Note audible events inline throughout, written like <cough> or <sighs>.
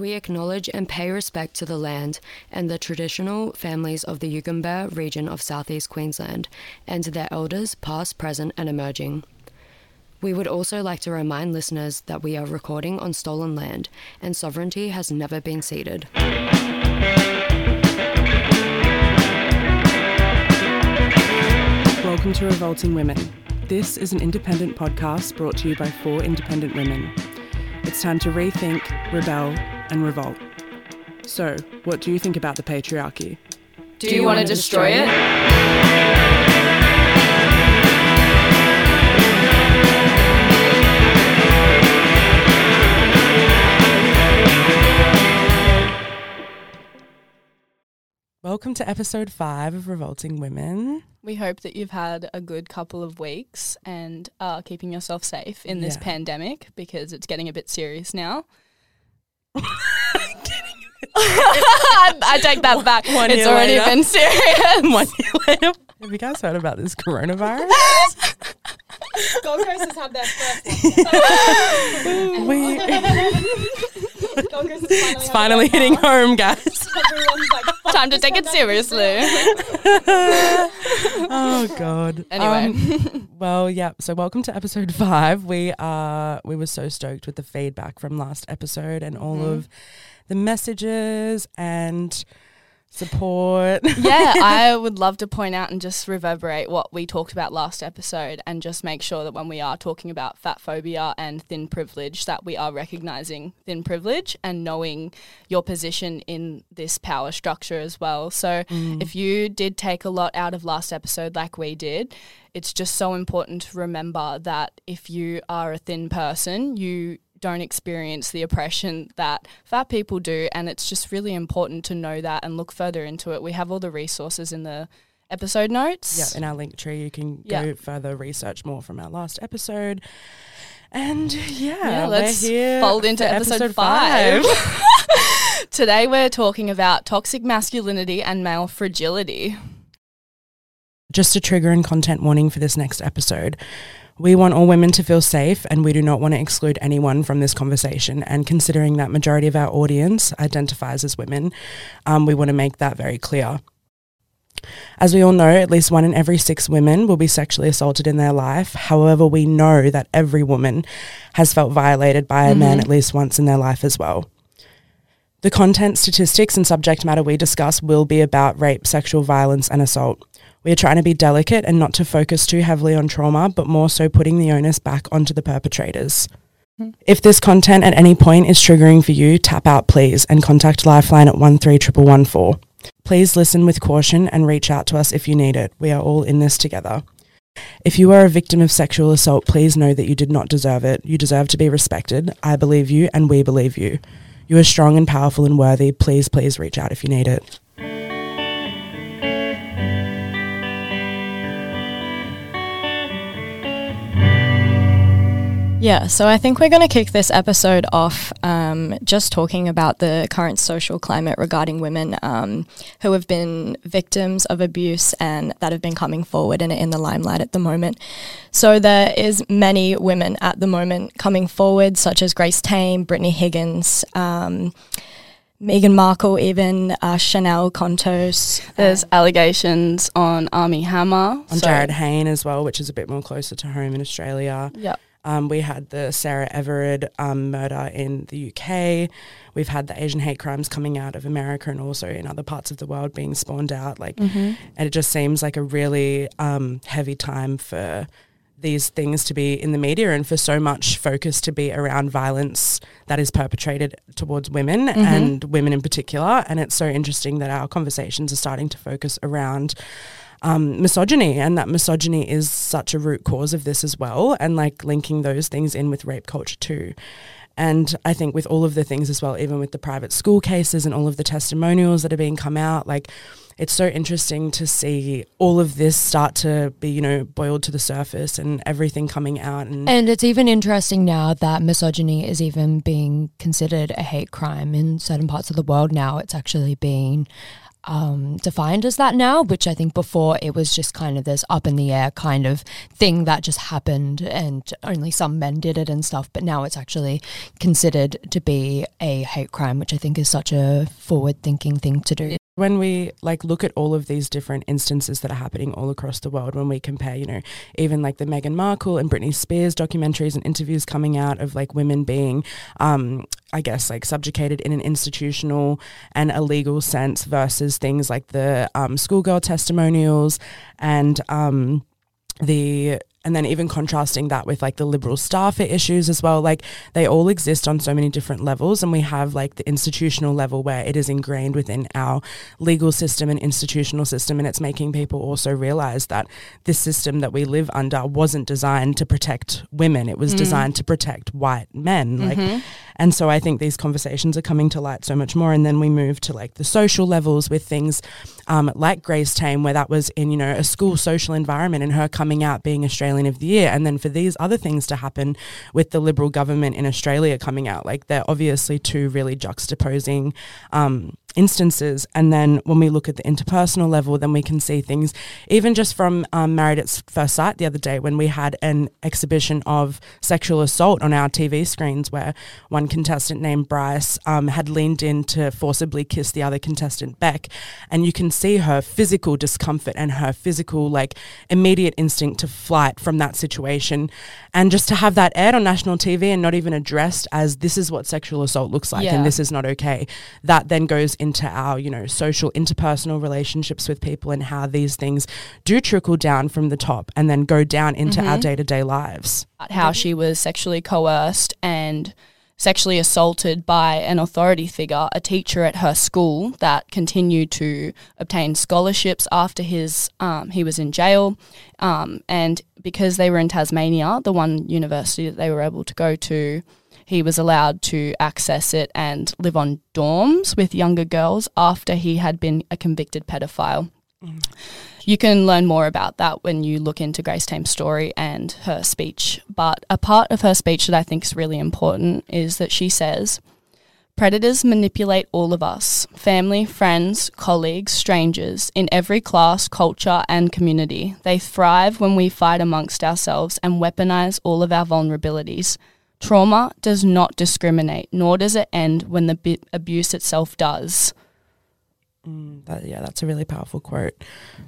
We acknowledge and pay respect to the land and the traditional families of the Yugambeh region of southeast Queensland and to their elders, past, present, and emerging. We would also like to remind listeners that we are recording on stolen land and sovereignty has never been ceded. Welcome to Revolting Women. This is an independent podcast brought to you by four independent women. It's time to rethink, rebel, and revolt. So, what do you think about the patriarchy? Do you want to destroy it? Welcome to episode five of Revolting Women. We hope that you've had a good couple of weeks and are keeping yourself safe in this Yeah. pandemic because it's getting a bit serious now. <laughs> I take that back. One it's already later. been serious. <laughs> One year later. Have you guys heard about this coronavirus? Gold Coast has had their first <laughs> we, Is finally, it's finally hitting home, guys. <laughs> Everyone's like, <laughs> Time to take it seriously. <laughs> oh God. Anyway. Um, well, yeah. So welcome to episode five. We are we were so stoked with the feedback from last episode and all Mhm. of the messages and support. <laughs> yeah, I would love to point out and just reverberate what we talked about last episode and just make sure that when we are talking about fat phobia and thin privilege that we are recognizing thin privilege and knowing your position in this power structure as well. So Mm. if you did take a lot out of last episode like we did, it's just so important to remember that if you are a thin person, you don't experience the oppression that fat people do. And it's just really important to know that and look further into it. We have all the resources in the episode notes. Yeah, in our link tree, you can Yeah. go further research more from our last episode. And yeah, Yeah, we're let's fold into for episode, five. <laughs> Today we're talking about toxic masculinity and male fragility. Just a trigger and content warning for this next episode. We want all women to feel safe and we do not want to exclude anyone from this conversation. And considering that majority of our audience identifies as women, um, we want to make that very clear. As we all know, at least one in every six women will be sexually assaulted in their life. However, we know that every woman has felt violated by a man Mhm. at least once in their life as well. The content, statistics, and subject matter we discuss will be about rape, sexual violence, and assault. We are trying to be delicate and not to focus too heavily on trauma, but more so putting the onus back onto the perpetrators. Hmm. If this content at any point is triggering for you, tap out please and contact Lifeline at 13114. Please listen with caution and reach out to us if you need it. We are all in this together. If you are a victim of sexual assault, please know that you did not deserve it. You deserve to be respected. I believe you and we believe you. You are strong and powerful and worthy. Please, please reach out if you need it. Yeah, so I think we're going to kick this episode off um, just talking about the current social climate regarding women um, who have been victims of abuse and that have been coming forward and are in the limelight at the moment. So there is many women at the moment coming forward, such as Grace Tame, Brittany Higgins, um, Meghan Markle, even uh, Chanel Contos. There's allegations on Armie Hammer. On so- Jarryd Hayne as well, which is a bit more closer to home in Australia. Yep. Um, we had the Sarah Everard um, murder in the UK. We've had the Asian hate crimes coming out of America and also in other parts of the world being spawned out. Like, Mm-hmm. and it just seems like a really um, heavy time for these things to be in the media and for so much focus to be around violence that is perpetrated towards women Mhm. and women in particular. And it's so interesting that our conversations are starting to focus around um, misogyny and that misogyny is such a root cause of this as well and like linking those things in with rape culture too. And I think with all of the things as well, even with the private school cases and all of the testimonials that are being come out, like it's so interesting to see all of this start to be, you know, boiled to the surface and everything coming out. And, And it's even interesting now that misogyny is even being considered a hate crime in certain parts of the world now. It's actually being um, defined as that now, which I think before it was just kind of this up in the air kind of thing that just happened and only some men did it and stuff. But now it's actually considered to be a hate crime, which I think is such a forward thinking thing to do when we like look at all of these different instances that are happening all across the world when we compare you know even like the Meghan Markle and Britney Spears documentaries and interviews coming out of like women being um I guess like subjugated in an institutional and a legal sense versus things like the um, schoolgirl testimonials and um the and then even contrasting that with like the liberal staffer issues as well like they all exist on so many different levels and we have like the institutional level where it is ingrained within our legal system and institutional system and it's making people also realize that this system that we live under wasn't designed to protect women it was mm. designed to protect white men mm-hmm. like and so i think these conversations are coming to light so much more and then we move to like the social levels with things um, like grace tame where that was in you know a school social environment and her coming out being australian Australian of the Year. And then for these other things to happen with the Liberal government in Australia coming out, like they're obviously two really juxtaposing um, instances. And then when we look at the interpersonal level, then we can see things, even just from um, Married at First Sight the other day, when we had an exhibition of sexual assault on our TV screens, where one contestant named Bryce um, had leaned in to forcibly kiss the other contestant, Beck. And you can see her physical discomfort and her physical, like, immediate instinct to flight from that situation. And just to have that aired on national TV and not even addressed as this is what sexual assault looks like yeah. and this is not okay, that then goes into our, you know, social interpersonal relationships with people and how these things do trickle down from the top and then go down into mm-hmm. our day to day lives. How she was sexually coerced and sexually assaulted by an authority figure, a teacher at her school that continued to obtain scholarships after his um, he was in jail, um, and because they were in Tasmania, the one university that they were able to go to, he was allowed to access it and live on dorms with younger girls after he had been a convicted pedophile. You can learn more about that when you look into Grace Tame's story and her speech. But a part of her speech that I think is really important is that she says, Predators manipulate all of us family, friends, colleagues, strangers in every class, culture, and community. They thrive when we fight amongst ourselves and weaponize all of our vulnerabilities. Trauma does not discriminate, nor does it end when the bi- abuse itself does. Mm, that, yeah, that's a really powerful quote.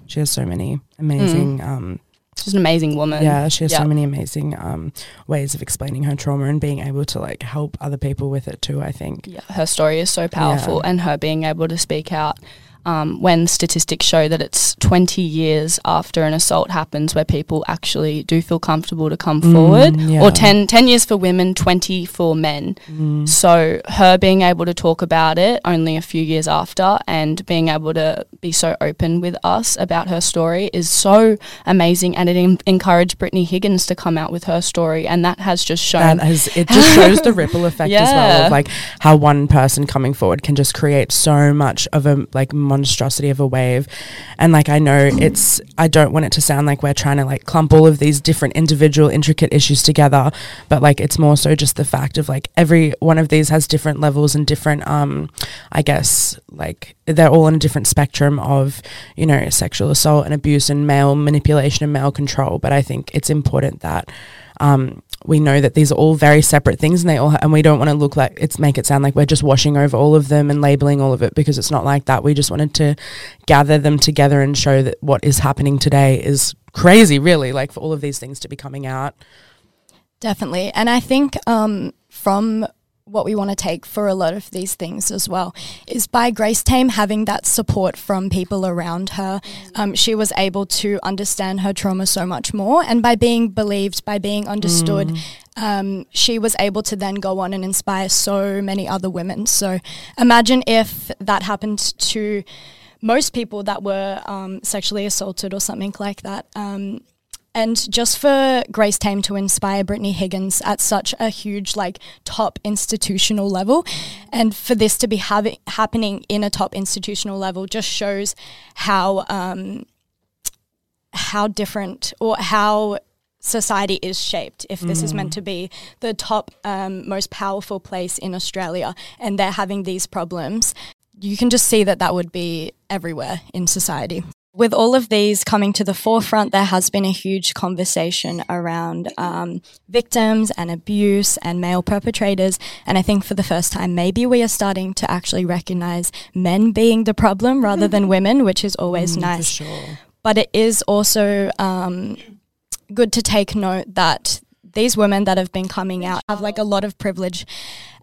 She has so many amazing. Mm. Um, She's an amazing woman. Yeah, she has yep. so many amazing um, ways of explaining her trauma and being able to like help other people with it too. I think. Yeah, her story is so powerful, yeah. and her being able to speak out um, when statistics show that it's 20 years after an assault happens where people actually do feel comfortable to come mm, forward, yeah. or 10, 10, years for women, 20 for men. Mm. So, her being able to talk about it only a few years after and being able to be so open with us about her story is so amazing. And it em- encouraged Brittany Higgins to come out with her story. And that has just shown. That has, it just <laughs> shows the ripple effect yeah. as well of like how one person coming forward can just create so much of a like monstrosity of a wave. And like I know it's I don't want it to sound like we're trying to like clump all of these different individual intricate issues together, but like it's more so just the fact of like every one of these has different levels and different um I guess like they're all on a different spectrum of, you know, sexual assault and abuse and male manipulation and male control. But I think it's important that um, we know that these are all very separate things and they all ha- and we don't want to look like it's make it sound like we're just washing over all of them and labeling all of it because it's not like that. We just wanted to gather them together and show that what is happening today is crazy really like for all of these things to be coming out. Definitely. And i think um, from what we want to take for a lot of these things as well is by Grace Tame having that support from people around her, um, she was able to understand her trauma so much more. And by being believed, by being understood, mm. um, she was able to then go on and inspire so many other women. So imagine if that happened to most people that were um, sexually assaulted or something like that. Um, and just for Grace Tame to inspire Brittany Higgins at such a huge, like, top institutional level, and for this to be happening in a top institutional level just shows how um, how different or how society is shaped if this mm. is meant to be the top um, most powerful place in australia and they're having these problems you can just see that that would be everywhere in society. With all of these coming to the forefront, there has been a huge conversation around um, victims and abuse and male perpetrators. And I think for the first time, maybe we are starting to actually recognize men being the problem rather than women, which is always Mm, nice. sure. But it is also um, good to take note that these women that have been coming out have like a lot of privilege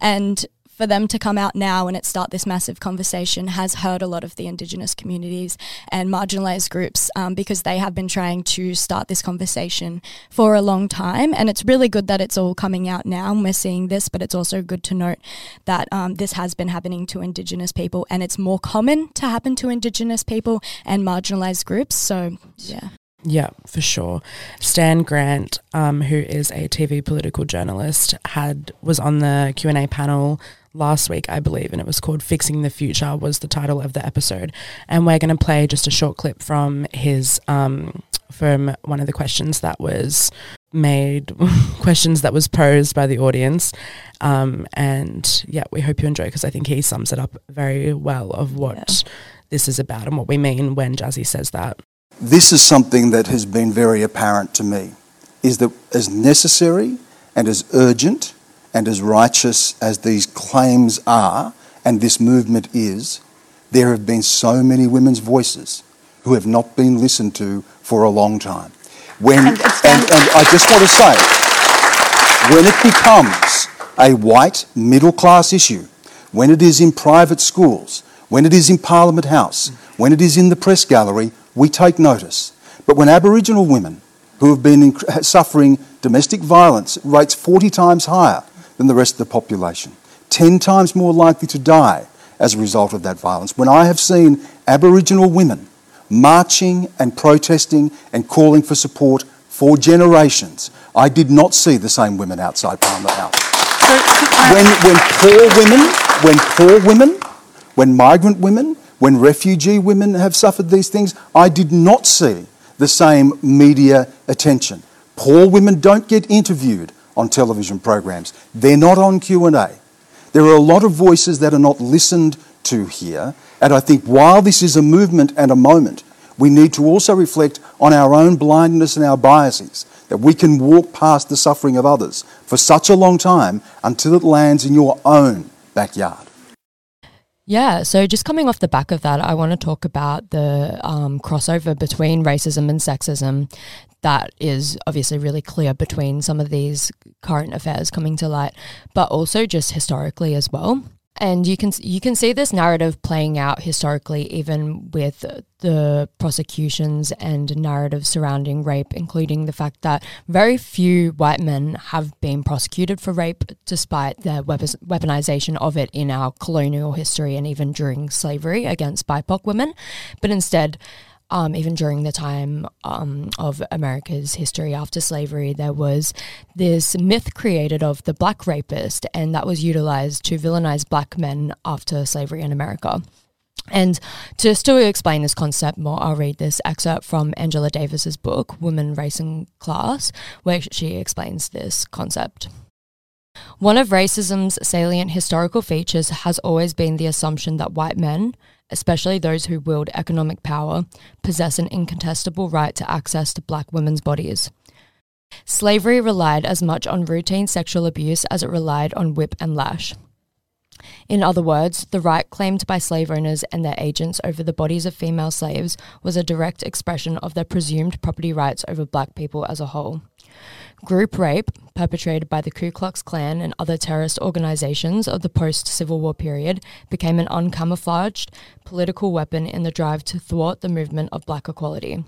and for them to come out now and it start this massive conversation has hurt a lot of the indigenous communities and marginalized groups um, because they have been trying to start this conversation for a long time. And it's really good that it's all coming out now and we're seeing this but it's also good to note that um, this has been happening to indigenous people and it's more common to happen to indigenous people and marginalized groups. So yeah. Yeah, for sure. Stan Grant, um, who is a TV political journalist, had was on the Q and A panel last week, I believe, and it was called "Fixing the Future" was the title of the episode. And we're going to play just a short clip from his um, from one of the questions that was made, <laughs> questions that was posed by the audience. Um, and yeah, we hope you enjoy because I think he sums it up very well of what this is about and what we mean when Jazzy says that. this is something that has been very apparent to me is that as necessary and as urgent and as righteous as these claims are and this movement is, there have been so many women's voices who have not been listened to for a long time. When, and, and I just want to say, when it becomes a white middle class issue, when it is in private schools, when it is in Parliament House, when it is in the press gallery, we take notice. But when Aboriginal women who have been suffering domestic violence rates 40 times higher than the rest of the population, 10 times more likely to die as a result of that violence, when I have seen Aboriginal women marching and protesting and calling for support for generations, I did not see the same women outside Parliament House. When, when poor women, when poor women, when migrant women, when refugee women have suffered these things, I did not see the same media attention. Poor women don't get interviewed on television programs. They're not on Q&A. There are a lot of voices that are not listened to here, and I think while this is a movement and a moment, we need to also reflect on our own blindness and our biases, that we can walk past the suffering of others for such a long time until it lands in your own backyard. Yeah, so just coming off the back of that, I want to talk about the um, crossover between racism and sexism that is obviously really clear between some of these current affairs coming to light, but also just historically as well. And you can you can see this narrative playing out historically, even with the prosecutions and narrative surrounding rape, including the fact that very few white men have been prosecuted for rape, despite the weaponization of it in our colonial history and even during slavery against BIPOC women. But instead, um, even during the time um, of America's history after slavery, there was this myth created of the black rapist, and that was utilized to villainize black men after slavery in America. And just to explain this concept more, I'll read this excerpt from Angela Davis's book, Women, Race and Class, where she explains this concept. One of racism's salient historical features has always been the assumption that white men, especially those who wield economic power, possess an incontestable right to access to black women's bodies. Slavery relied as much on routine sexual abuse as it relied on whip and lash. In other words, the right claimed by slave owners and their agents over the bodies of female slaves was a direct expression of their presumed property rights over black people as a whole. Group rape, perpetrated by the Ku Klux Klan and other terrorist organizations of the post Civil War period, became an uncamouflaged political weapon in the drive to thwart the movement of black equality.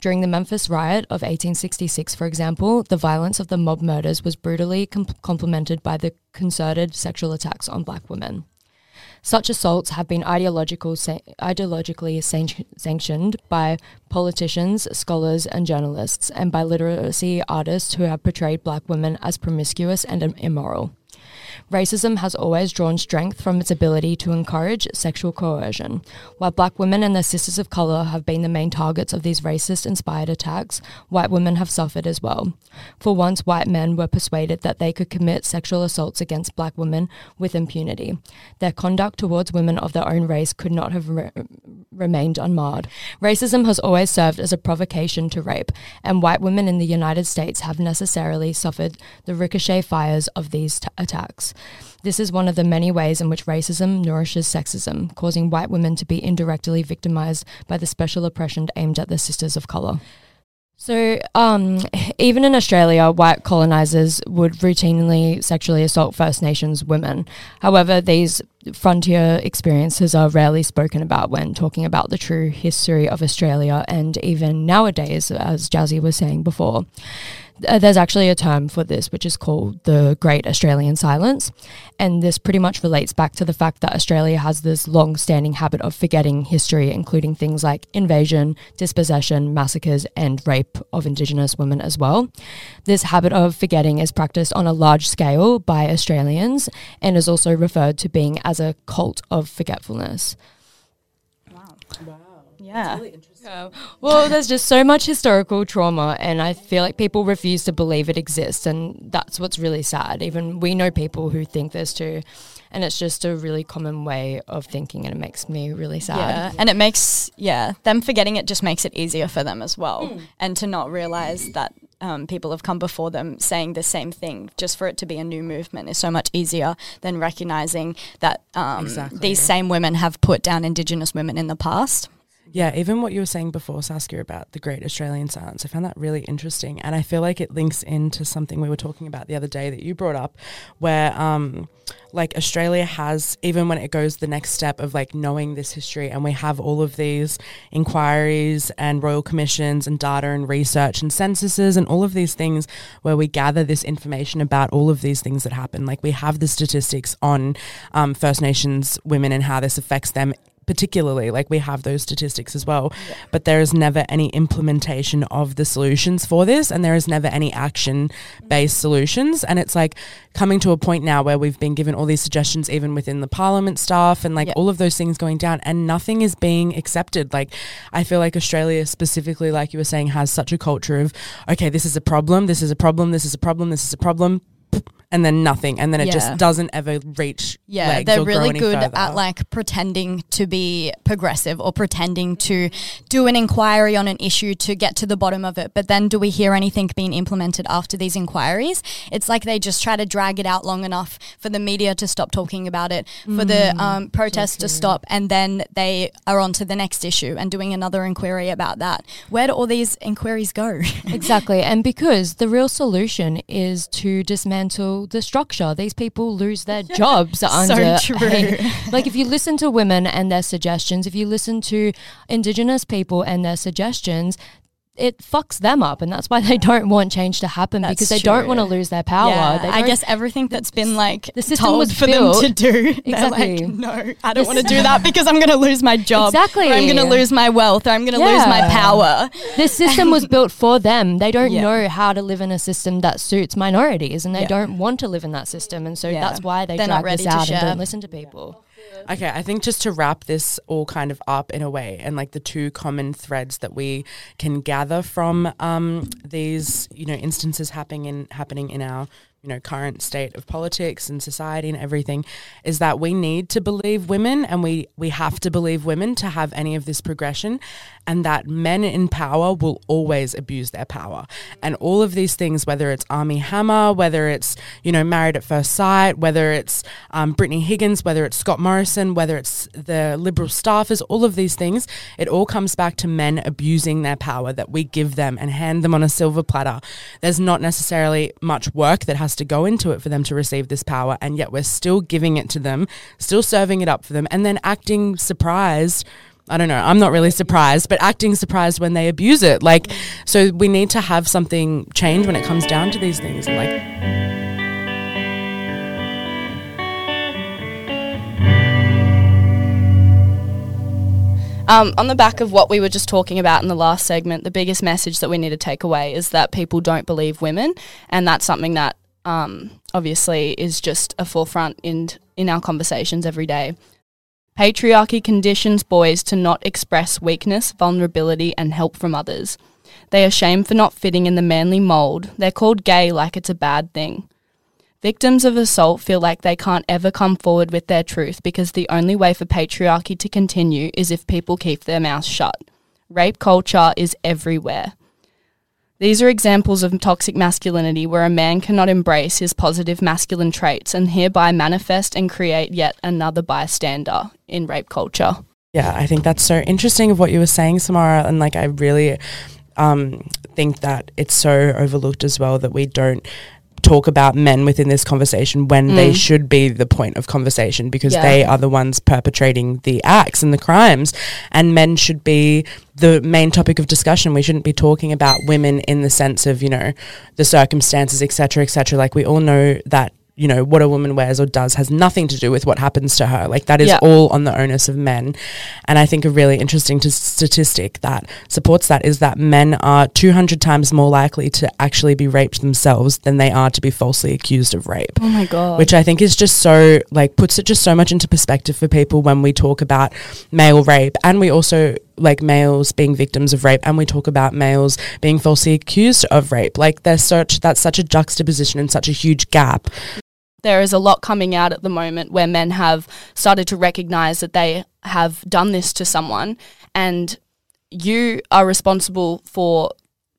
During the Memphis riot of 1866, for example, the violence of the mob murders was brutally com- complemented by the concerted sexual attacks on black women. Such assaults have been ideological, ideologically san- sanctioned by politicians, scholars, and journalists, and by literacy artists who have portrayed black women as promiscuous and immoral. Racism has always drawn strength from its ability to encourage sexual coercion. While black women and their sisters of colour have been the main targets of these racist inspired attacks, white women have suffered as well. For once, white men were persuaded that they could commit sexual assaults against black women with impunity. Their conduct towards women of their own race could not have re- remained unmarred. Racism has always served as a provocation to rape, and white women in the United States have necessarily suffered the ricochet fires of these t- attacks. This is one of the many ways in which racism nourishes sexism, causing white women to be indirectly victimized by the special oppression aimed at the sisters of color. So, um, even in Australia, white colonizers would routinely sexually assault First Nations women. However, these frontier experiences are rarely spoken about when talking about the true history of Australia, and even nowadays, as Jazzy was saying before. Uh, there's actually a term for this, which is called the Great Australian Silence. And this pretty much relates back to the fact that Australia has this long standing habit of forgetting history, including things like invasion, dispossession, massacres, and rape of Indigenous women as well. This habit of forgetting is practiced on a large scale by Australians and is also referred to being as a cult of forgetfulness. Wow. Wow. Yeah. Yeah. Well, there's just so much historical trauma, and I feel like people refuse to believe it exists, and that's what's really sad. Even we know people who think this too, and it's just a really common way of thinking, and it makes me really sad. Yeah, and it makes yeah them forgetting it just makes it easier for them as well, hmm. and to not realize that um, people have come before them saying the same thing. Just for it to be a new movement is so much easier than recognizing that um, Exactly. these same women have put down Indigenous women in the past. Yeah, even what you were saying before, Saskia, about the Great Australian Silence, I found that really interesting. And I feel like it links into something we were talking about the other day that you brought up, where um, like Australia has, even when it goes the next step of like knowing this history, and we have all of these inquiries and royal commissions and data and research and censuses and all of these things where we gather this information about all of these things that happen. Like we have the statistics on um, First Nations women and how this affects them particularly like we have those statistics as well but there is never any implementation of the solutions for this and there is never any action based solutions. And it's like coming to a point now where we've been given all these suggestions even within the parliament staff and like Yeah. all of those things going down and nothing is being accepted. Like i feel like australia specifically like you were saying has such a culture of okay this is a problem this is a problem this is a problem this is a problem and then nothing and then it Yeah. just doesn't ever reach Yeah, legs they're or grow really any good further. at like pretending to be progressive or pretending to do an inquiry on an issue to get to the bottom of it. But then do we hear anything being implemented after these inquiries? It's like they just try to drag it out long enough for the media to stop talking about it, for the um, protests to stop, and then they are on to the next issue and doing another inquiry about that. Where do all these inquiries go? <laughs> Exactly. And because the real solution is to dismantle the structure. These people lose their <laughs> jobs under true. <laughs> a- like if you listen to women and their suggestions, if you listen to indigenous people and their suggestions, it fucks them up and that's why they don't want change to happen That's because they don't want to lose their power. Yeah, I guess everything that's been like The system told was for built- them to do, <laughs> they're Exactly. like, no, I don't want to do <laughs> that because I'm going to lose my job. Exactly. I'm going to lose my wealth. Or I'm going to lose my power. this system was <laughs> built for them. They don't Yeah. know how to live in a system that suits minorities, and they Yeah. don't want to live in that system. And so Yeah. that's why they They're not drag this ready to out and don't listen to people. Okay, I think just to wrap this all kind of up in a way, and like the two common threads that we can gather from um, these, you know, instances happening in happening in our, you know, current state of politics and society and everything, is that we need to believe women, and we we have to believe women to have any of this progression, and that men in power will always abuse their power, and all of these things, whether it's Armie Hammer, whether it's you know Married at First Sight, whether it's um, Brittany Higgins, whether it's Scott Morrison, whether it's the Liberal staffers, all of these things, it all comes back to men abusing their power that we give them and hand them on a silver platter. There's not necessarily much work that has to go into it for them to receive this power, and yet we're still giving it to them, still serving it up for them, and then acting surprised. I don't know. I'm not really surprised, but acting surprised when they abuse it. Like, so we need to have something change when it comes down to these things. Like, Um, on the back of what we were just talking about in the last segment, the biggest message that we need to take away is that people don't believe women, and that's something that um, obviously is just a forefront in in our conversations every day. Patriarchy conditions boys to not express weakness, vulnerability, and help from others. They are shamed for not fitting in the manly mould. They're called gay like it's a bad thing. Victims of assault feel like they can't ever come forward with their truth because the only way for patriarchy to continue is if people keep their mouths shut. Rape culture is everywhere. These are examples of toxic masculinity where a man cannot embrace his positive masculine traits and hereby manifest and create yet another bystander in rape culture. Yeah, I think that's so interesting of what you were saying, Samara. And like, I really um, think that it's so overlooked as well that we don't talk about men within this conversation when they Mm. should be the point of conversation because Yeah. they are the ones perpetrating the acts and the crimes and men should be the main topic of discussion we shouldn't be talking about women in the sense of you know the circumstances etc etc like we all know that you know what a woman wears or does has nothing to do with what happens to her. Like that is Yeah. all on the onus of men. And i think a really interesting t- statistic that supports that is that men are 200 times more likely to actually be raped themselves than they are to be falsely accused of rape. Oh my god. which I think is just so like puts it just so much into perspective for people when we talk about male rape. And we also like males being victims of rape and we talk about males being falsely accused of rape. Like there's such that's such a juxtaposition and such a huge gap there is a lot coming out at the moment where men have started to recognize that they have done this to someone and you are responsible for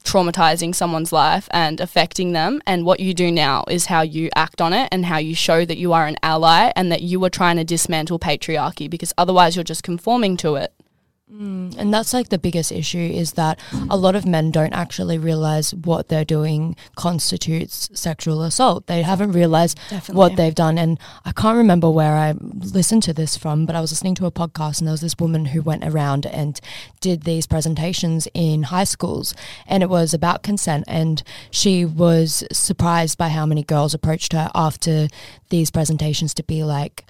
traumatizing someone's life and affecting them and what you do now is how you act on it and how you show that you are an ally and that you are trying to dismantle patriarchy because otherwise you're just conforming to it Mm, and that's like the biggest issue is that a lot of men don't actually realize what they're doing constitutes sexual assault. They haven't realized what they've done. And I can't remember where I listened to this from, but I was listening to a podcast and there was this woman who went around and did these presentations in high schools and it was about consent. And she was surprised by how many girls approached her after these presentations to be like,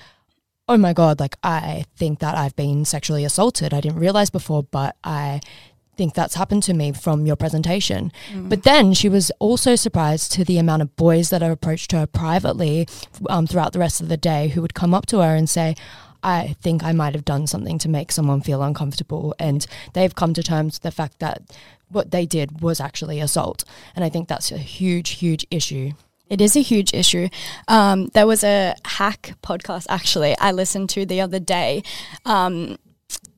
oh my god like i think that i've been sexually assaulted i didn't realize before but i think that's happened to me from your presentation but then she was also surprised to the amount of boys that have approached her privately um, throughout the rest of the day who would come up to her and say I think I might have done something to make someone feel uncomfortable. And they've come to terms with the fact that what they did was actually assault. And I think that's a huge, huge issue. It is a huge issue. Um, there was a hack podcast actually I listened to the other day, um,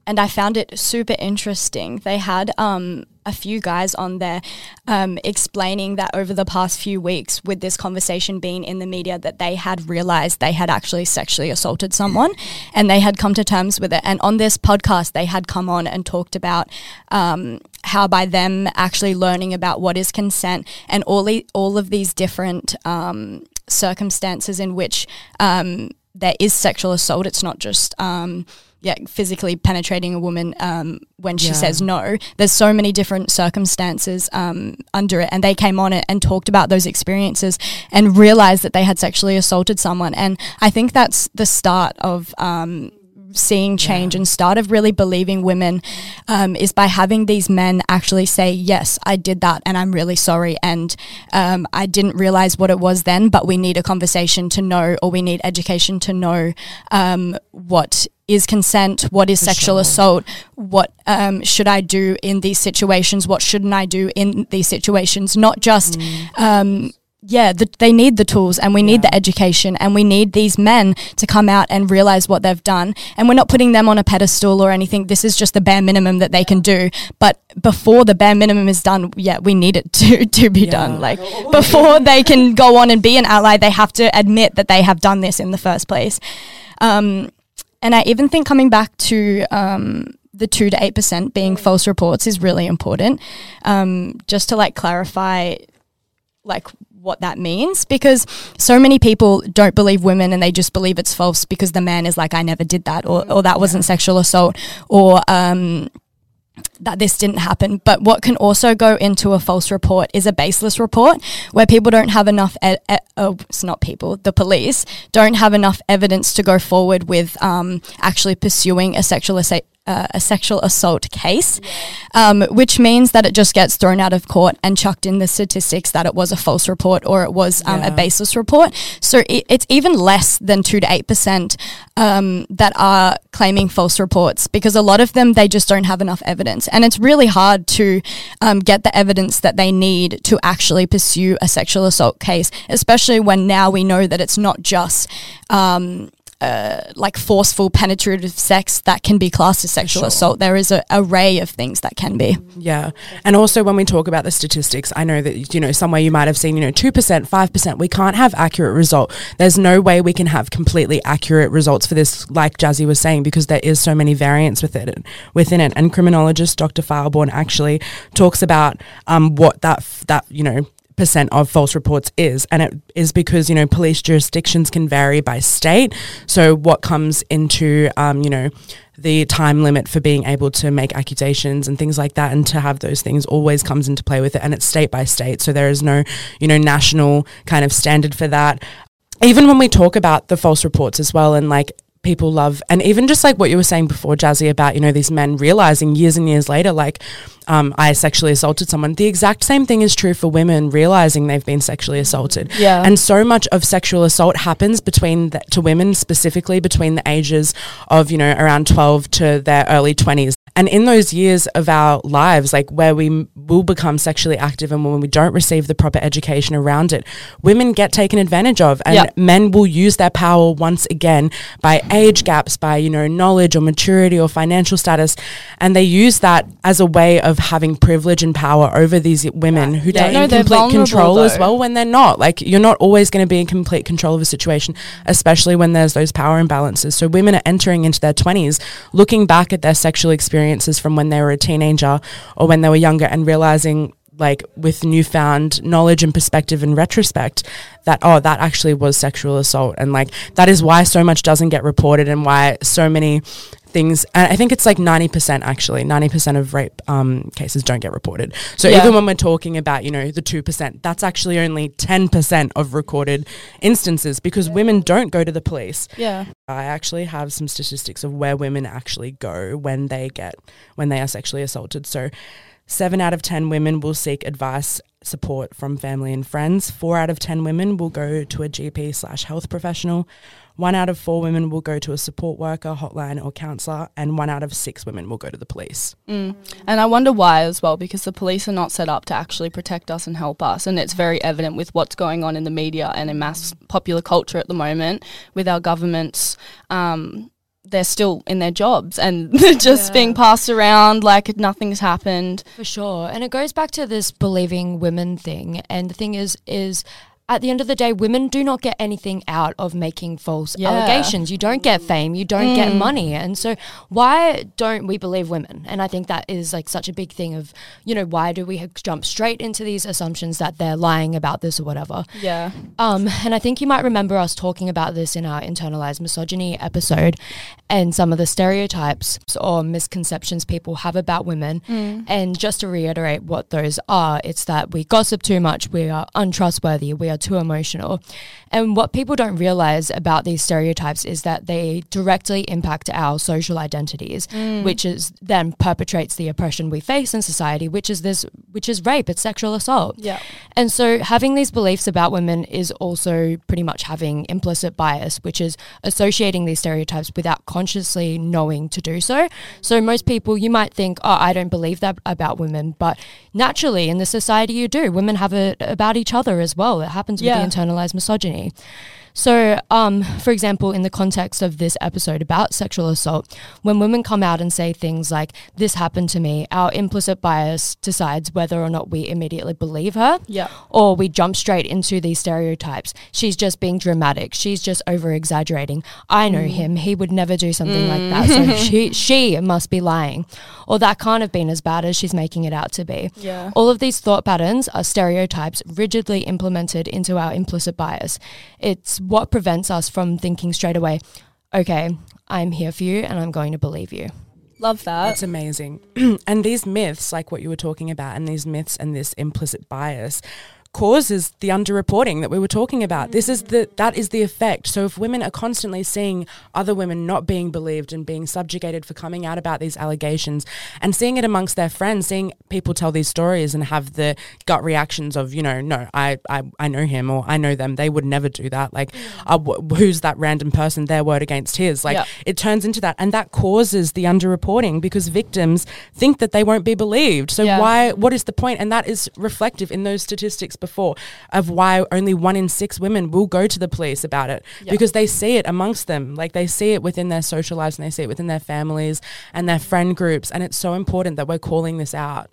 and I found it super interesting. They had um, a few guys on there um, explaining that over the past few weeks, with this conversation being in the media, that they had realized they had actually sexually assaulted someone, and they had come to terms with it. And on this podcast, they had come on and talked about. Um, how by them actually learning about what is consent and all the, all of these different um, circumstances in which um, there is sexual assault. It's not just um, yeah physically penetrating a woman um, when she Yeah. says no. There's so many different circumstances um, under it, and they came on it and talked about those experiences and realized that they had sexually assaulted someone. And I think that's the start of. Um, seeing change and start of really believing women um, is by having these men actually say yes i did that and i'm really sorry and um, i didn't realize what it was then but we need a conversation to know or we need education to know um, what is consent what is sexual assault what um, should i do in these situations what shouldn't i do in these situations not just um, yeah, the, they need the tools and we need the education and we need these men to come out and realize what they've done. And we're not putting them on a pedestal or anything. This is just the bare minimum that they can do. But before the bare minimum is done, yeah, we need it <laughs> to, to be done. Like <laughs> before they can go on and be an ally, they have to admit that they have done this in the first place. Um, and I even think coming back to um, the two to eight percent being false reports is really important. Um, just to like clarify, like what that means, because so many people don't believe women and they just believe it's false because the man is like, I never did that, or or that wasn't sexual assault, or um, that this didn't happen. But what can also go into a false report is a baseless report where people don't have enough, e- e- oh, it's not people, the police don't have enough evidence to go forward with um, actually pursuing a sexual assa- uh, a sexual assault case, um, which means that it just gets thrown out of court and chucked in the statistics that it was a false report or it was um, Yeah. a baseless report. So it, it's even less than two to eight percent um, that are claiming false reports because a lot of them they just don't have enough evidence, and it's really hard to um, get the evidence that they need to actually pursue a sexual assault case, especially when now we know that it's not just. Um, uh, like forceful penetrative sex that can be classed as sexual sure. assault. There is an array of things that can be. Yeah. And also when we talk about the statistics, I know that, you know, somewhere you might have seen, you know, 2%, 5%. We can't have accurate result. There's no way we can have completely accurate results for this, like Jazzy was saying, because there is so many variants with it, within it. And criminologist Dr. Fileborn actually talks about um, what that, f- that, you know, percent of false reports is and it is because you know police jurisdictions can vary by state. So what comes into um, you know the time limit for being able to make accusations and things like that and to have those things always comes into play with it and it's state by state. So there is no you know national kind of standard for that. Even when we talk about the false reports as well and like people love. And even just like what you were saying before jazzy about you know these men realizing years and years later like um, i sexually assaulted someone. The exact same thing is true for women realizing they've been sexually assaulted. Yeah. and so much of sexual assault happens between the, to women specifically between the ages of you know around 12 to their early 20s and in those years of our lives like where we m- will become sexually active and when we don't receive the proper education around it women get taken advantage of and Yeah. men will use their power once again by age gaps by you know knowledge or maturity or financial status and they use that as a way of having privilege and power over these women who Yeah. they're No, in complete control as well when they're not like you're not always going to be in complete control of a situation especially when there's those power imbalances so women are entering into their 20s looking back at their sexual experiences from when they were a teenager or when they were younger and realizing like with newfound knowledge and perspective and retrospect that oh that actually was sexual assault. And like that is why so much doesn't get reported and why so many things and i think it's like 90% actually 90% of rape um, cases don't get reported so Yeah. even when we're talking about you know the 2% that's actually only 10% of recorded instances because women don't go to the police Yeah. I actually have some statistics of where women actually go when they get when they are sexually assaulted. So, seven out of ten women will seek advice, support from family and friends. Four out of ten women will go to a GP slash health professional. One out of four women will go to a support worker, hotline, or counsellor, and one out of six women will go to the police. Mm. And I wonder why as well, because the police are not set up to actually protect us and help us. And it's very evident with what's going on in the media and in mass popular culture at the moment with our governments. Um, they're still in their jobs and <laughs> they're just Yeah. being passed around like nothing's happened. For sure. And it goes back to this believing women thing. And the thing is, is at the end of the day, women do not get anything out of making false Yeah. allegations. You don't get fame, you don't get Mm. money. And so why don't we believe women? And I think that is like such a big thing of, you know, why do we jump straight into these assumptions that they're lying about this or whatever? Yeah. Um, and I think you might remember us talking about this in our internalized misogyny episode and some of the stereotypes or misconceptions people have about women. And just to reiterate what those are, it's that we gossip too much, we are untrustworthy, we are too emotional. And what people don't realize about these stereotypes is that they directly impact our social identities, mm. which is then perpetrates the oppression we face in society, which is this, which is rape, it's sexual assault. Yeah. And so having these beliefs about women is also pretty much having implicit bias, which is associating these stereotypes without consciously knowing to do so. So most people, you might think, oh, I don't believe that about women, but naturally in the society you do. Women have it about each other as well. It happens Yeah. with the internalized misogyny. So, um, for example, in the context of this episode about sexual assault, when women come out and say things like, This happened to me, our implicit bias decides whether or not we immediately believe her Yeah. or we jump straight into these stereotypes. She's just being dramatic. She's just over exaggerating. I know him. He would never do something like that. So she she must be lying. Or that can't have been as bad as she's making it out to be. Yeah. All of these thought patterns are stereotypes rigidly implemented into our implicit bias. It's what prevents us from thinking straight away, okay, I'm here for you and I'm going to believe you. Love that. That's amazing. <clears throat> and these myths, like what you were talking about, and these myths and this implicit bias causes the underreporting that we were talking about. This is the that is the effect. So if women are constantly seeing other women not being believed and being subjugated for coming out about these allegations and seeing it amongst their friends, seeing people tell these stories and have the gut reactions of, you know, no, I I, I know him or I know them. They would never do that. Like, uh, wh- who's that random person? Their word against his. Like Yeah. it turns into that, and that causes the underreporting because victims think that they won't be believed. So Yeah. why? What is the point? And that is reflective in those statistics before of why only one in six women will go to the police about it Yeah. because they see it amongst them, like they see it within their social lives and they see it within their families and their friend groups, and it's so important that we're calling this out.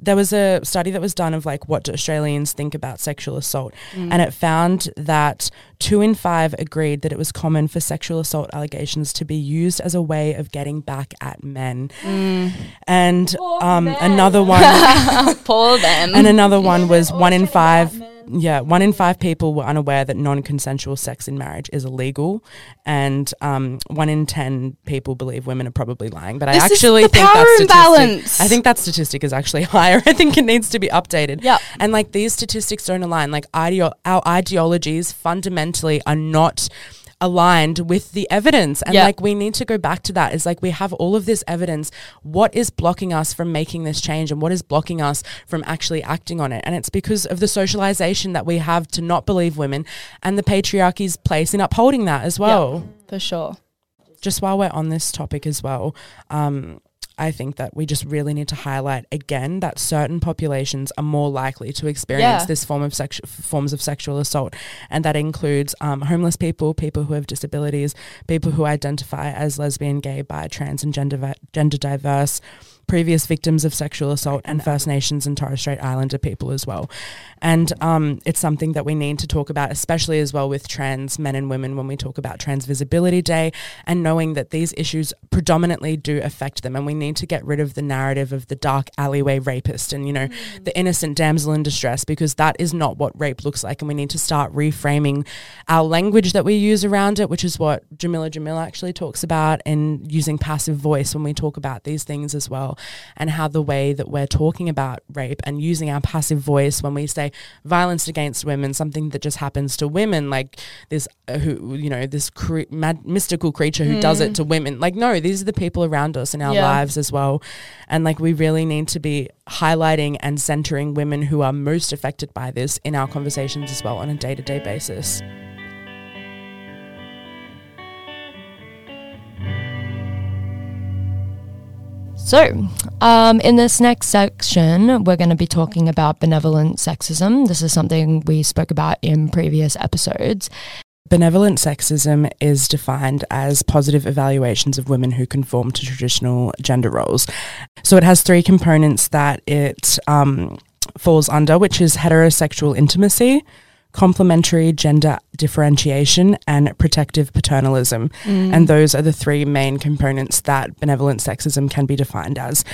There was a study that was done of like what do Australians think about sexual assault, Mm. and it found that two in five agreed that it was common for sexual assault allegations to be used as a way of getting back at men. Mm. And um, another one, <laughs> Poor them. and another one was one in five. Yeah, one in five people were unaware that non-consensual sex in marriage is illegal, and um, one in ten people believe women are probably lying. But This I actually think that statistic, imbalance. I think that statistic is actually <laughs> higher. I think it needs to be updated. Yeah, And like these statistics don't align. Like ideo- our ideologies fundamentally are not aligned with the evidence. And Yeah. like we need to go back to that. Is like we have all of this evidence. What is blocking us from making this change and what is blocking us from actually acting on it? And it's because of the socialization that we have to not believe women and the patriarchy's place in upholding that as well for sure. just while we're on this topic as well, um, I think that we just really need to highlight again that certain populations are more likely to experience Yeah. this form of sexu- forms of sexual assault, and that includes um, homeless people, people who have disabilities, people who identify as lesbian, gay, bi, trans, and gender va- gender diverse. Previous victims of sexual assault and First Nations and Torres Strait Islander people as well. And um, it's something that we need to talk about, especially as well with trans men and women when we talk about Trans Visibility Day and knowing that these issues predominantly do affect them. And we need to get rid of the narrative of the dark alleyway rapist and, you know, the innocent damsel in distress because that is not what rape looks like. And we need to start reframing our language that we use around it, which is what Jameela Jamil actually talks about and using passive voice when we talk about these things as well. And how the way that we're talking about rape and using our passive voice when we say violence against women, something that just happens to women, like this, uh, who, you know, this cre- mad, mystical creature who does it to women. Like, no, these are the people around us in our Yeah. lives as well. And like, we really need to be highlighting and centering women who are most affected by this in our conversations as well on a day to day basis. So, um, in this next section, we're going to be talking about benevolent sexism. This is something we spoke about in previous episodes. Benevolent sexism is defined as positive evaluations of women who conform to traditional gender roles. So it has three components that it um, falls under, which is heterosexual intimacy, complementary gender differentiation, and protective paternalism. And those are the three main components that benevolent sexism can be defined as.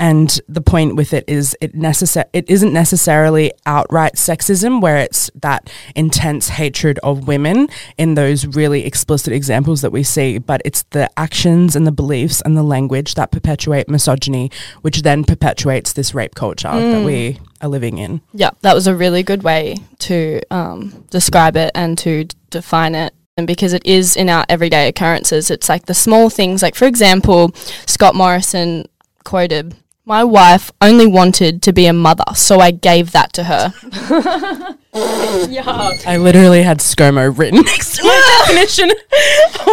And the point with it is it necessar- it isn't necessarily outright sexism where it's that intense hatred of women in those really explicit examples that we see, but it's the actions and the beliefs and the language that perpetuate misogyny, which then perpetuates this rape culture that we are living in. Yeah, that was a really good way to um, describe it and to d- define it. And because it is in our everyday occurrences, it's like the small things. Like, for example, Scott Morrison quoted, My wife only wanted to be a mother, so I gave that to her. <laughs> <laughs> I literally had ScoMo written <laughs> next to my definition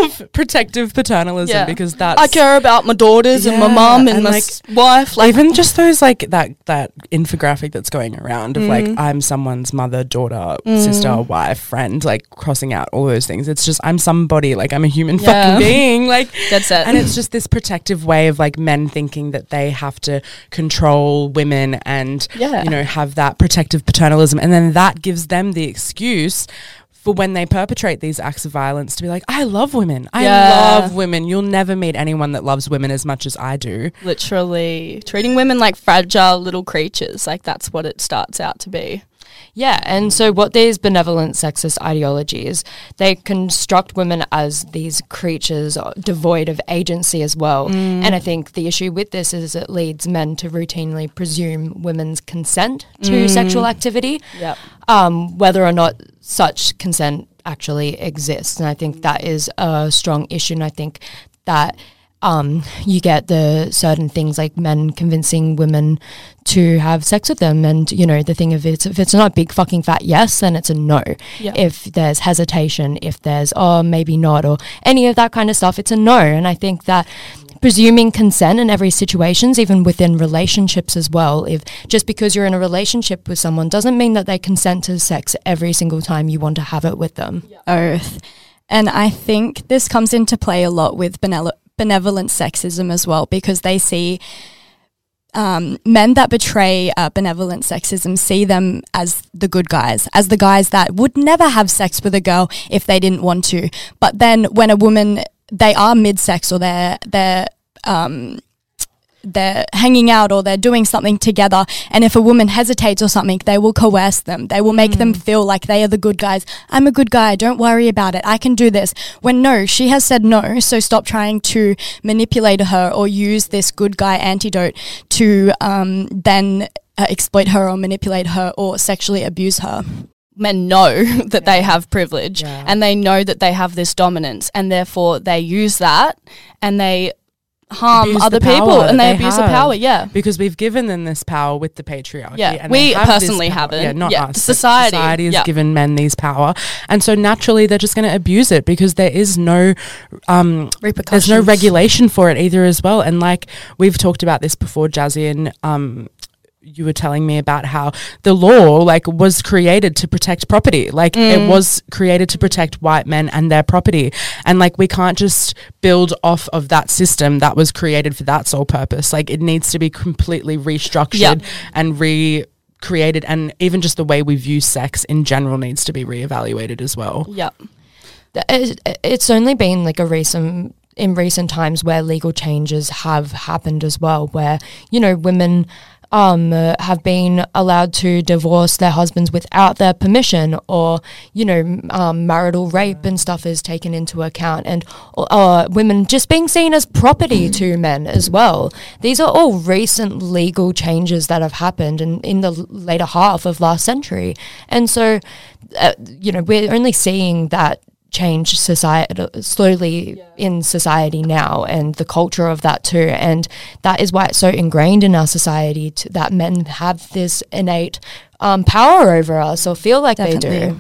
of <laughs> protective paternalism Yeah. because that's I care about my daughters and my Yeah, mum and, and, my like, s- wife. Like, even just those like that that infographic that's going around of Mm. like I'm someone's mother, daughter, sister, wife, friend, like crossing out all those things. It's just I'm somebody, like I'm a human Yeah. fucking being, <laughs> like that's it. and it's just this protective way of like men thinking that they have to control women and Yeah. you know have that protective paternalism and then that gives them the excuse for when they perpetrate these acts of violence to be like I love women. I Yeah. love women. You'll never meet anyone that loves women as much as I do. literally treating women like fragile little creatures. Like, that's what it starts out to be. Yeah, and so what these benevolent sexist ideologies, they construct women as these creatures devoid of agency as well. And I think the issue with this is it leads men to routinely presume women's consent to sexual activity, Yep. um, whether or not such consent actually exists. And I think that is a strong issue. And I think that um, you get the certain things like men convincing women to have sex with them. And, you know, the thing of it, if it's not a big fucking fat yes, then it's a no. Yeah. If there's hesitation, if there's, oh, maybe not, or any of that kind of stuff, it's a no. And I think that presuming consent in every situations even within relationships as well if just because you're in a relationship with someone doesn't mean that they consent to sex every single time you want to have it with them oath. And I think this comes into play a lot with benel- benevolent sexism as well, because they see um, men that betray uh, benevolent sexism see them as the good guys, as the guys that would never have sex with a girl if they didn't want to. But then when a woman, they are mid-sex or they're they're um, they're hanging out or they're doing something together and if a woman hesitates or something they will coerce them. They will make them feel like they are the good guys. I'm a good guy don't worry about it i can do this. When no she has said no so stop trying to manipulate her or use this good guy antidote to um, then uh, exploit her or manipulate her or sexually abuse her. Men know <laughs> that they have privilege Yeah. and they know that they have this dominance and therefore they use that and they harm Abuse other people and they, they abuse the power yeah because we've given them this power with the patriarchy. Yeah, and we have personally haven't. Yeah, not Yeah, us. society. Society has Yeah. given men these power, and so naturally they're just going to abuse it because there is no, um, there's no regulation for it either as well. And like we've talked about this before, Jazzy, and um, you were telling me about how the law like was created to protect property. Like Mm. it was created to protect white men and their property. And like we can't just build off of that system that was created for that sole purpose. Like it needs to be completely restructured Yeah. and recreated. And even just the way we view sex in general needs to be reevaluated as well. Yeah it's only been like a recent in recent times where legal changes have happened as well where you know women um, have been allowed to divorce their husbands without their permission, or you know, um, marital rape and stuff is taken into account, and uh, women just being seen as property to men as well. These are all recent legal changes that have happened in, in the later half of last century, and so uh, you know we're only seeing that change society slowly in society now and the culture of that too. And that is why it's so ingrained in our society to, that men have this innate um, power over us or feel like they do.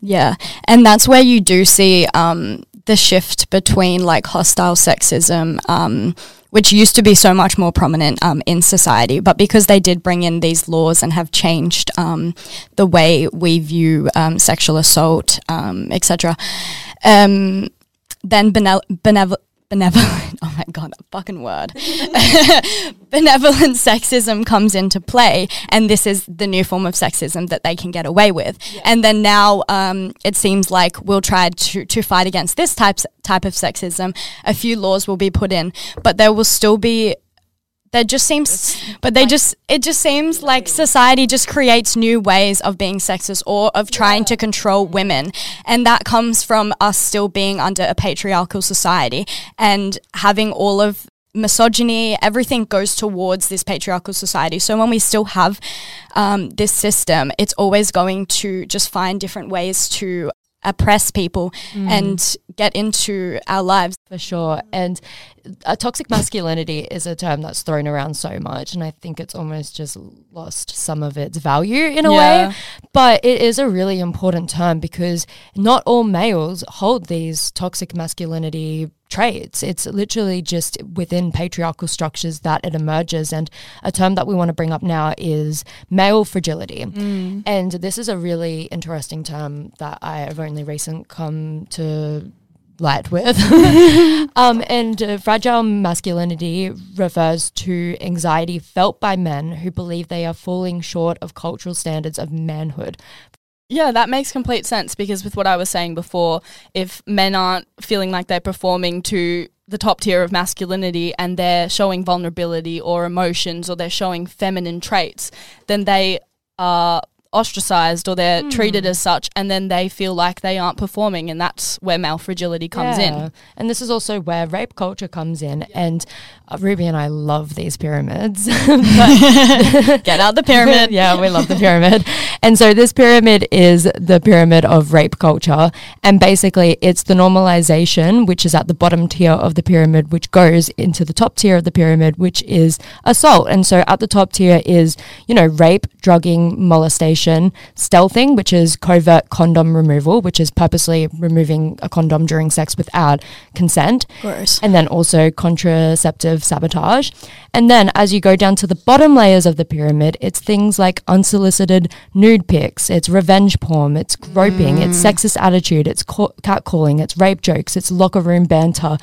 Yeah, and that's where you do see um, the shift between like hostile sexism, um, which used to be so much more prominent um, in society, but because they did bring in these laws and have changed um, the way we view um, sexual assault, um, etc. Um, then benevol- benevolent, <laughs> oh my god, that fucking word, <laughs> <laughs> benevolent sexism comes into play, and this is the new form of sexism that they can get away with. And then now um, it seems like we'll try to, to fight against this type, type of sexism. A few laws will be put in, but there will still be there just seems but they just it just seems like society just creates new ways of being sexist or of trying to control women. And that comes from us still being under a patriarchal society and having all of misogyny everything goes towards this patriarchal society. So when we still have um, this system it's always going to just find different ways to oppress people mm. and get into our lives. For sure. And a toxic masculinity is a term that's thrown around so much and i think it's almost just lost some of its value in a Yeah. way but it is a really important term because not all males hold these toxic masculinity traits it's literally just within patriarchal structures that it emerges and a term that we want to bring up now is male fragility and this is a really interesting term that i have only recently come to light with. <laughs> um, and uh, fragile masculinity refers to anxiety felt by men who believe they are falling short of cultural standards of manhood. Yeah, that makes complete sense because with what I was saying before, if men aren't feeling like they're performing to the top tier of masculinity and they're showing vulnerability or emotions or they're showing feminine traits, then they are ostracized or they're Hmm. treated as such and then they feel like they aren't performing and that's where male fragility comes Yeah. in. And this is also where rape culture comes in. And uh, Ruby and I love these pyramids. <laughs> <laughs> Get out the pyramid. <laughs> yeah, we love the pyramid. And so this pyramid is the pyramid of rape culture. And basically, it's the normalization, which is at the bottom tier of the pyramid, which goes into the top tier of the pyramid, which is assault. And so at the top tier is, you know, rape, drugging, molestation, stealthing, which is covert condom removal, which is purposely removing a condom during sex without consent Gross. and then also contraceptive sabotage. And then as you go down to the bottom layers of the pyramid, it's things like unsolicited nude pics, it's revenge porn, it's groping, it's mm. sexist attitude, it's ca- catcalling, it's rape jokes, it's locker room banter,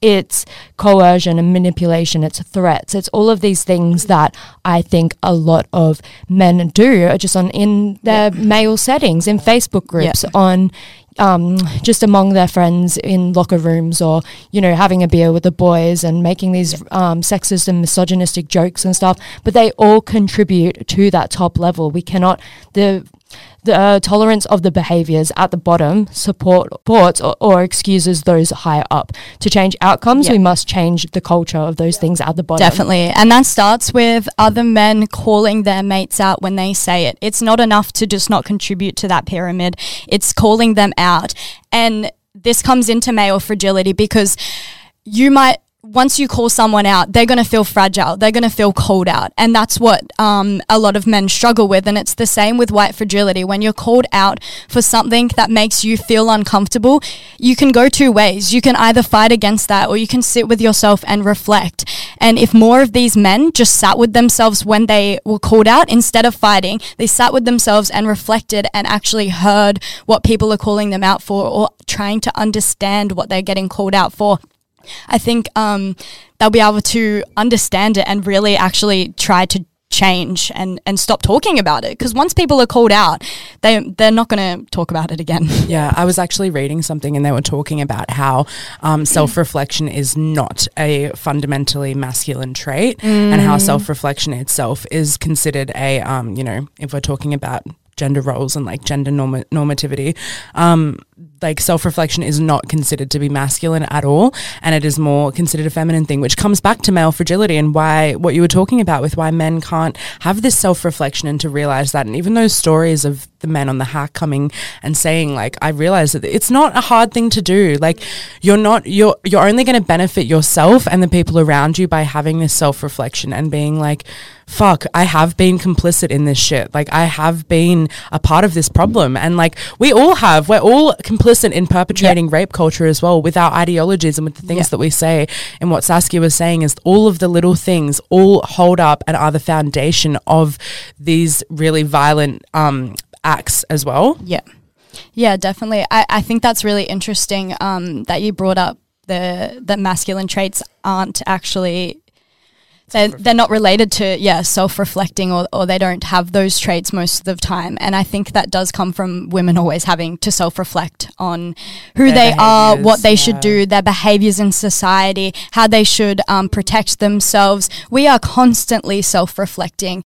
it's coercion and manipulation, it's threats, it's all of these things that I think a lot of men do just on in their male settings, in Facebook groups, on um, just among their friends in locker rooms or, you know, having a beer with the boys and making these um, sexist and misogynistic jokes and stuff. But they all contribute to that top level. We cannot, the, the uh, tolerance of the behaviors at the bottom support, supports or, or excuses those higher up. To change outcomes, Yeah. we must change the culture of those things at the bottom. Definitely. And that starts with other men calling their mates out when they say it. It's not enough to just not contribute to that pyramid, it's calling them out. And this comes into male fragility because you might. Once you call someone out, they're going to feel fragile. They're going to feel called out. And that's what um, a lot of men struggle with. And it's the same with white fragility. When you're called out for something that makes you feel uncomfortable, you can go two ways. You can either fight against that or you can sit with yourself and reflect. And if more of these men just sat with themselves when they were called out instead of fighting, they sat with themselves and reflected and actually heard what people are calling them out for or trying to understand what they're getting called out for. I think um, they'll be able to understand it and really actually try to change and, and stop talking about it. Because once people are called out, they they're not going to talk about it again. <laughs> Yeah, I was actually reading something and they were talking about how um, self reflection is not a fundamentally masculine trait and how self reflection itself is considered a, um, you know, if we're talking about gender roles and like gender norma- normativity, um, like self reflection is not considered to be masculine at all. And it is more considered a feminine thing, which comes back to male fragility and why what you were talking about with why men can't have this self reflection and to realize that. And even those stories of the men on the hack coming and saying, like, I realize that it's not a hard thing to do. Like, you're not, you're, you're only going to benefit yourself and the people around you by having this self reflection and being like, fuck, I have been complicit in this shit. Like, I have been a part of this problem. And like, we all have, we're all complicit in perpetrating rape culture as well with our ideologies and with the things Yeah. that we say. And what Saskia was saying is all of the little things all hold up and are the foundation of these really violent um, acts as well. Yeah. Yeah, definitely. I, I think that's really interesting um, that you brought up the that masculine traits aren't actually they're, they're not related to yeah self-reflecting or, or they don't have those traits most of the time. And i think that does come from women always having to self-reflect on who Their they are what they should do their behaviors in society how they should um, protect themselves. We are constantly self-reflecting.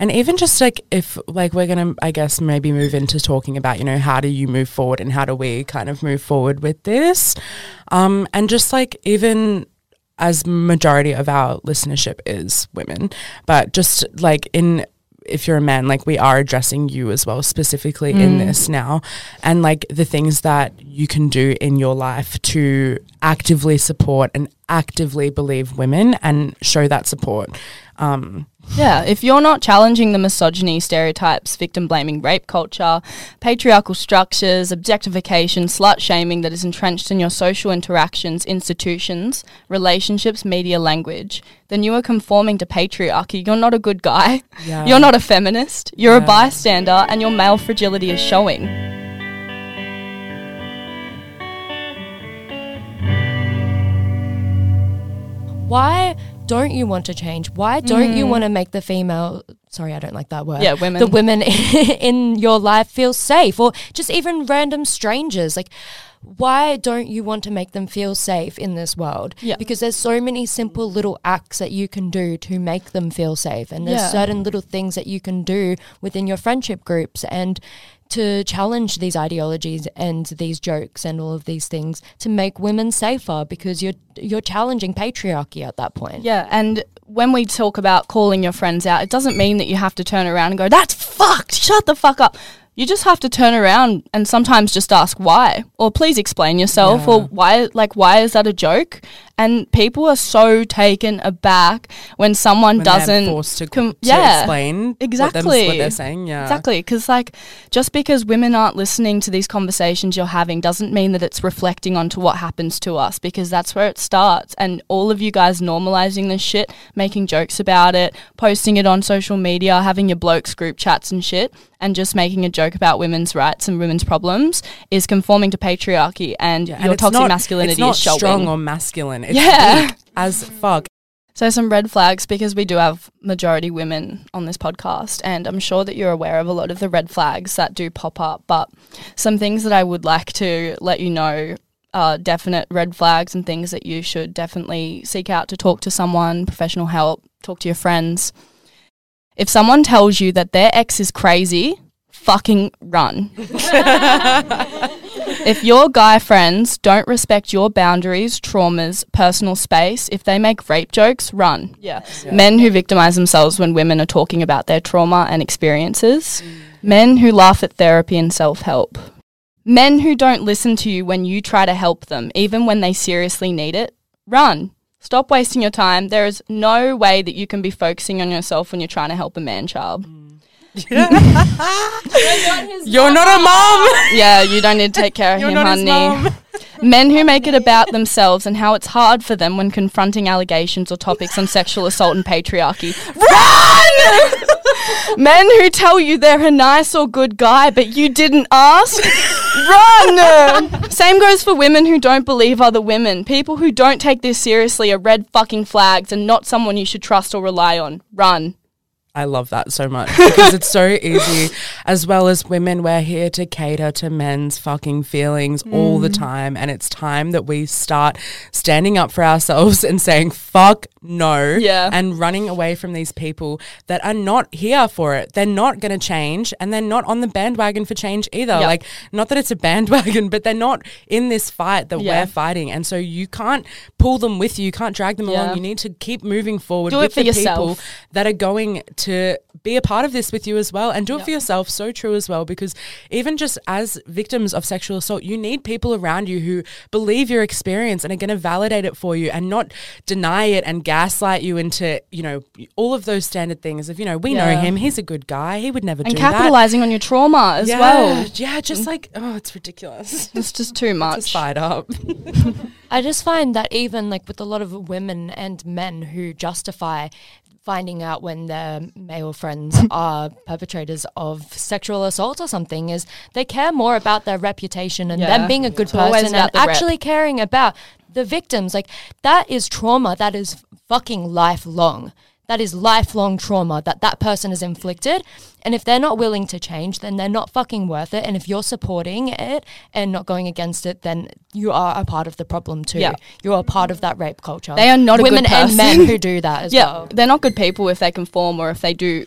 And even just like if like we're gonna I guess maybe move into talking about, you know, how do you move forward and how do we kind of move forward with this? Um and just like even as majority of our listenership is women, but just like in if you're a man, like we are addressing you as well, specifically in this now, and like the things that you can do in your life to actively support and actively believe women and show that support. Um, Yeah, if you're not challenging the misogyny, stereotypes, victim blaming rape culture, patriarchal structures, objectification, slut shaming that is entrenched in your social interactions, institutions, relationships, media, language, then you are conforming to patriarchy. You're not a good guy. Yeah. You're not a feminist. You're a bystander, and your male fragility is showing. Why don't you want to change? Why don't you mm. want to make the female sorry, I don't like that word. Yeah, women. The women <laughs> in your life feel safe or just even random strangers. Like why don't you want to make them feel safe in this world? Yeah. Because there's so many simple little acts that you can do to make them feel safe. And there's Yeah. certain little things that you can do within your friendship groups and to challenge these ideologies and these jokes and all of these things to make women safer because you're you're challenging patriarchy at that point. Yeah, and when we talk about calling your friends out, it doesn't mean that you have to turn around and go, "That's fucked. Shut the fuck up." You just have to turn around and sometimes just ask why, or please explain yourself, or why, like, why is that a joke? And people are so taken aback when someone When doesn't forced to, com- to yeah. explain what, them, Exactly. what they're saying. Yeah, Exactly, because like just because women aren't listening to these conversations you're having doesn't mean that it's reflecting onto what happens to us because that's where it starts. And all of you guys normalizing this shit, making jokes about it, posting it on social media, having your blokes group chats and shit, and just making a joke about women's rights and women's problems is conforming to patriarchy and Yeah, your toxic not- masculinity it's not is showing. strong or masculine. It's Yeah. weak as fuck. So some red flags because we do have majority women on this podcast and I'm sure that you're aware of a lot of the red flags that do pop up but some things that I would like to let you know are definite red flags and things that you should definitely seek out to talk to someone, professional help, talk to your friends. If someone tells you that their ex is crazy, fucking run. <laughs> <laughs> if your guy friends don't respect your boundaries, traumas, personal space, if they make rape jokes, run. Yeah. Men who victimize themselves when women are talking about their trauma and experiences. Mm. Men who laugh at therapy and self help. Men who don't listen to you when you try to help them, even when they seriously need it. Run. Stop wasting your time. There is no way that you can be focusing on yourself when you're trying to help a man child. Mm. <laughs> You're not a mom. <laughs> Yeah, you don't need to take care of You're him, not his honey. mom. <laughs> Men who make it about themselves and how it's hard for them when confronting allegations or topics on sexual assault and patriarchy. Run! Men who tell you they're a nice or good guy but you didn't ask. Run! Same goes for women who don't believe other women. People who don't take this seriously are red fucking flags and not someone you should trust or rely on. Run. I love that so much because it's so <laughs> easy. As well as women, we're here to cater to men's fucking feelings all Mm. the time. And it's time that we start standing up for ourselves and saying, fuck no. Yeah. And running away from these people that are not here for it. They're not going to change and they're not on the bandwagon for change either. Yeah. Like, not that it's a bandwagon, but they're not in this fight that Yeah. we're fighting. And so you can't pull them with you. You can't drag them Yeah. along. You need to keep moving forward Do it with for the yourself. people that are going to be a part of this with you as well and do it for yourself so true as well because even just as victims of sexual assault you need people around you who believe your experience and are going to validate it for you and not deny it and gaslight you into you know all of those standard things of you know we know him he's a good guy he would never And do that. capitalizing on your trauma as yeah, well. yeah just mm. like oh it's ridiculous. It's just <laughs> too much. just fired up. <laughs> I just find that even like with a lot of women and men who justify finding out when their male friends <laughs> are perpetrators of sexual assault or something is they care more about their reputation and Yeah. them being a good always person and the rep. actually caring about the victims. Like that is trauma that is fucking lifelong. That is lifelong trauma that that person has inflicted. And if they're not willing to change, then they're not fucking worth it. And if you're supporting it and not going against it, then you are a part of the problem too. Yeah. You're a part of that rape culture. They are not a good women and men who do that as <laughs> yeah, well. they're not good people if they conform or if they do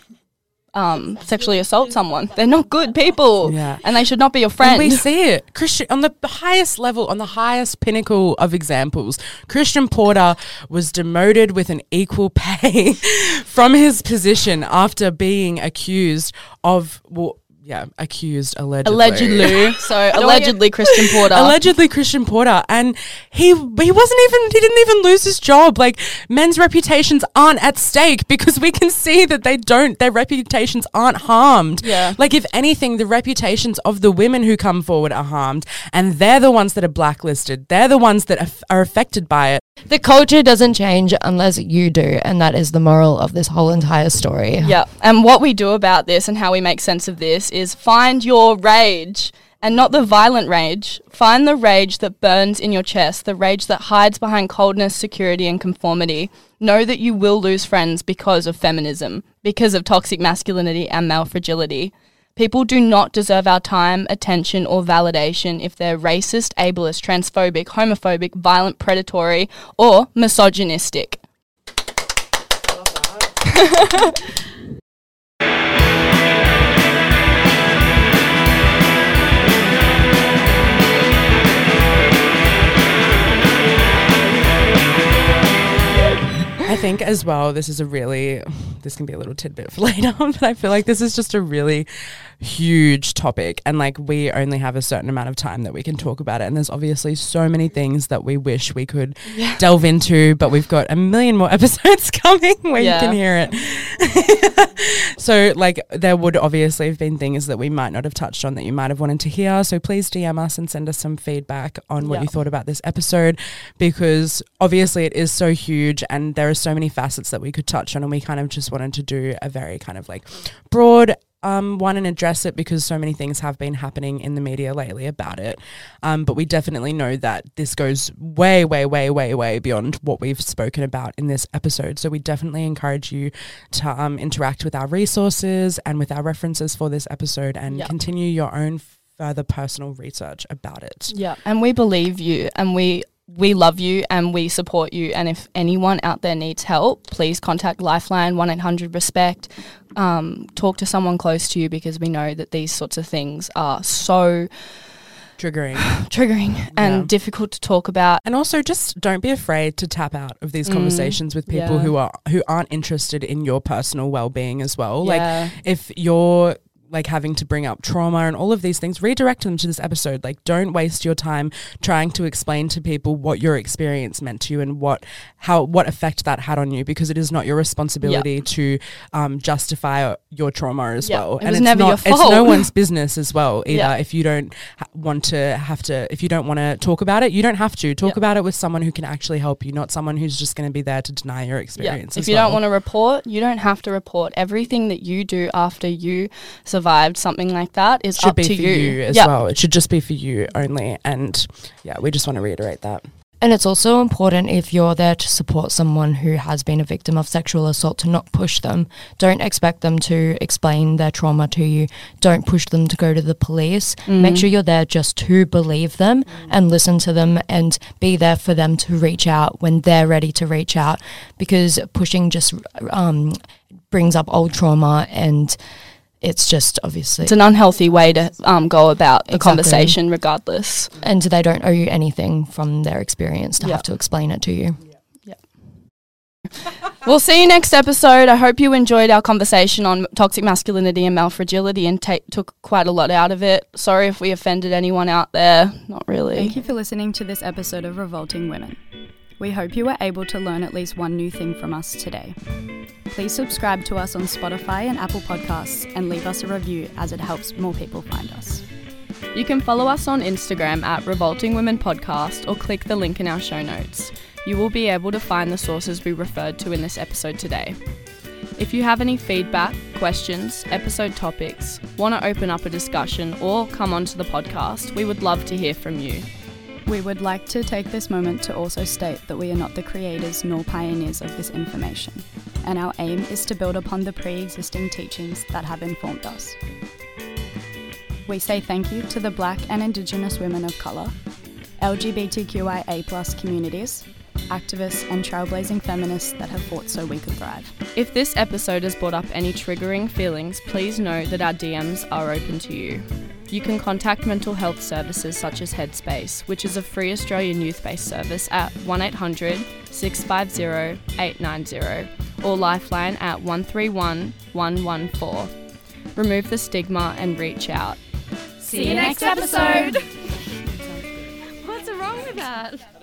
um, sexually assault someone. They're not good people. Yeah. And they should not be your And friend. we <laughs> see it. Christian on the highest level, on the highest pinnacle of examples. Christian Porter was demoted with an equal pay <laughs> from his position after being accused of well, yeah, accused allegedly. allegedly. <laughs> so allegedly Christian Porter. Allegedly Christian Porter, and he he wasn't even he didn't even lose his job. Like men's reputations aren't at stake because we can see that they don't their reputations aren't harmed. Yeah. Like if anything, the reputations of the women who come forward are harmed, and they're the ones that are blacklisted. They're the ones that aff- are affected by it. The culture doesn't change unless you do, and that is the moral of this whole entire story. Yeah. And what we do about this and how we make sense of this is find your rage and not the violent rage. Find the rage that burns in your chest, the rage that hides behind coldness, security, and conformity. Know that you will lose friends because of feminism, because of toxic masculinity and male fragility. People do not deserve our time, attention, or validation if they're racist, ableist, transphobic, homophobic, violent, predatory, or misogynistic. <laughs> think as well, this is a really, this can be a little tidbit for later, <laughs> but I feel like this is just a really huge topic. And like we only have a certain amount of time that we can talk about it. And there's obviously so many things that we wish we could delve into, but we've got a million more <laughs> episodes coming where Yeah. you can hear it. <laughs> so, like, there would obviously have been things that we might not have touched on that you might have wanted to hear. So, please DM us and send us some feedback on what Yeah. you thought about this episode because obviously it is so huge and there are so many facets that we could touch on. And we kind of just wanted to do a very kind of like broad um, one and address it because so many things have been happening in the media lately about it. Um, but we definitely know that this goes way, way, way, way, way beyond what we've spoken about in this episode. So we definitely encourage you to um, interact with our resources and with our references for this episode and Yep. continue your own further personal research about it. Yeah, and we believe you and we we love you and we support you and if anyone out there needs help, please contact Lifeline 1-800 respect. Um, talk to someone close to you because we know that these sorts of things are so Triggering. <sighs> triggering and Yeah. difficult to talk about. And also just don't be afraid to tap out of these Mm, conversations with people yeah. who are who aren't interested in your personal well-being as well. Yeah. Like if you're like having to bring up trauma and all of these things, redirect them to this episode. Like don't waste your time trying to explain to people what your experience meant to you and what how what effect that had on you because it is not your responsibility to um, justify your trauma as Yeah, well. it and it's never not your it's no one's business as well <laughs> either. Yeah. If you don't ha- want to have to if you don't want to talk about it, you don't have to. Talk about it with someone who can actually help you, not someone who's just going to be there to deny your experience. If you well. don't want to report, you don't have to report. Everything that you do after you survived something like that is should up be to for you. you, as Yeah. well. It should just be for you only. And yeah, we just want to reiterate that. And it's also important if you're there to support someone who has been a victim of sexual assault to not push them. Don't expect them to explain their trauma to you. Don't push them to go to the police. Make Mm. sure you're there just to believe them and listen to them and be there for them to reach out when they're ready to reach out because pushing just um, brings up old trauma and it's just obviously It's an unhealthy way to um, go about the Exactly. conversation, regardless. and they don't owe you anything from their experience to Yeah. have to explain it to you. yep. We'll see you next episode. I hope you enjoyed our conversation on toxic masculinity and male fragility and ta- took quite a lot out of it. Sorry if we offended anyone out there. Not really. Thank you for listening to this episode of Revolting Women. We hope you were able to learn at least one new thing from us today. Please subscribe to us on Spotify and Apple Podcasts and leave us a review as it helps more people find us. You can follow us on Instagram at Revolting Women Podcast or click the link in our show notes. You will be able to find the sources we referred to in this episode today. If you have any feedback, questions, episode topics, want to open up a discussion, or come onto the podcast, we would love to hear from you. We would like to take this moment to also state that we are not the creators nor pioneers of this information, and our aim is to build upon the pre existing teachings that have informed us. We say thank you to the Black and Indigenous women of colour, LGBTQIA communities, activists, and trailblazing feminists that have fought so we could thrive. If this episode has brought up any triggering feelings, please know that our DMs are open to you. You can contact mental health services such as Headspace, which is a free Australian youth based service at 1800 650 890 or Lifeline at 131 114. Remove the stigma and reach out. See you next episode! What's wrong with that?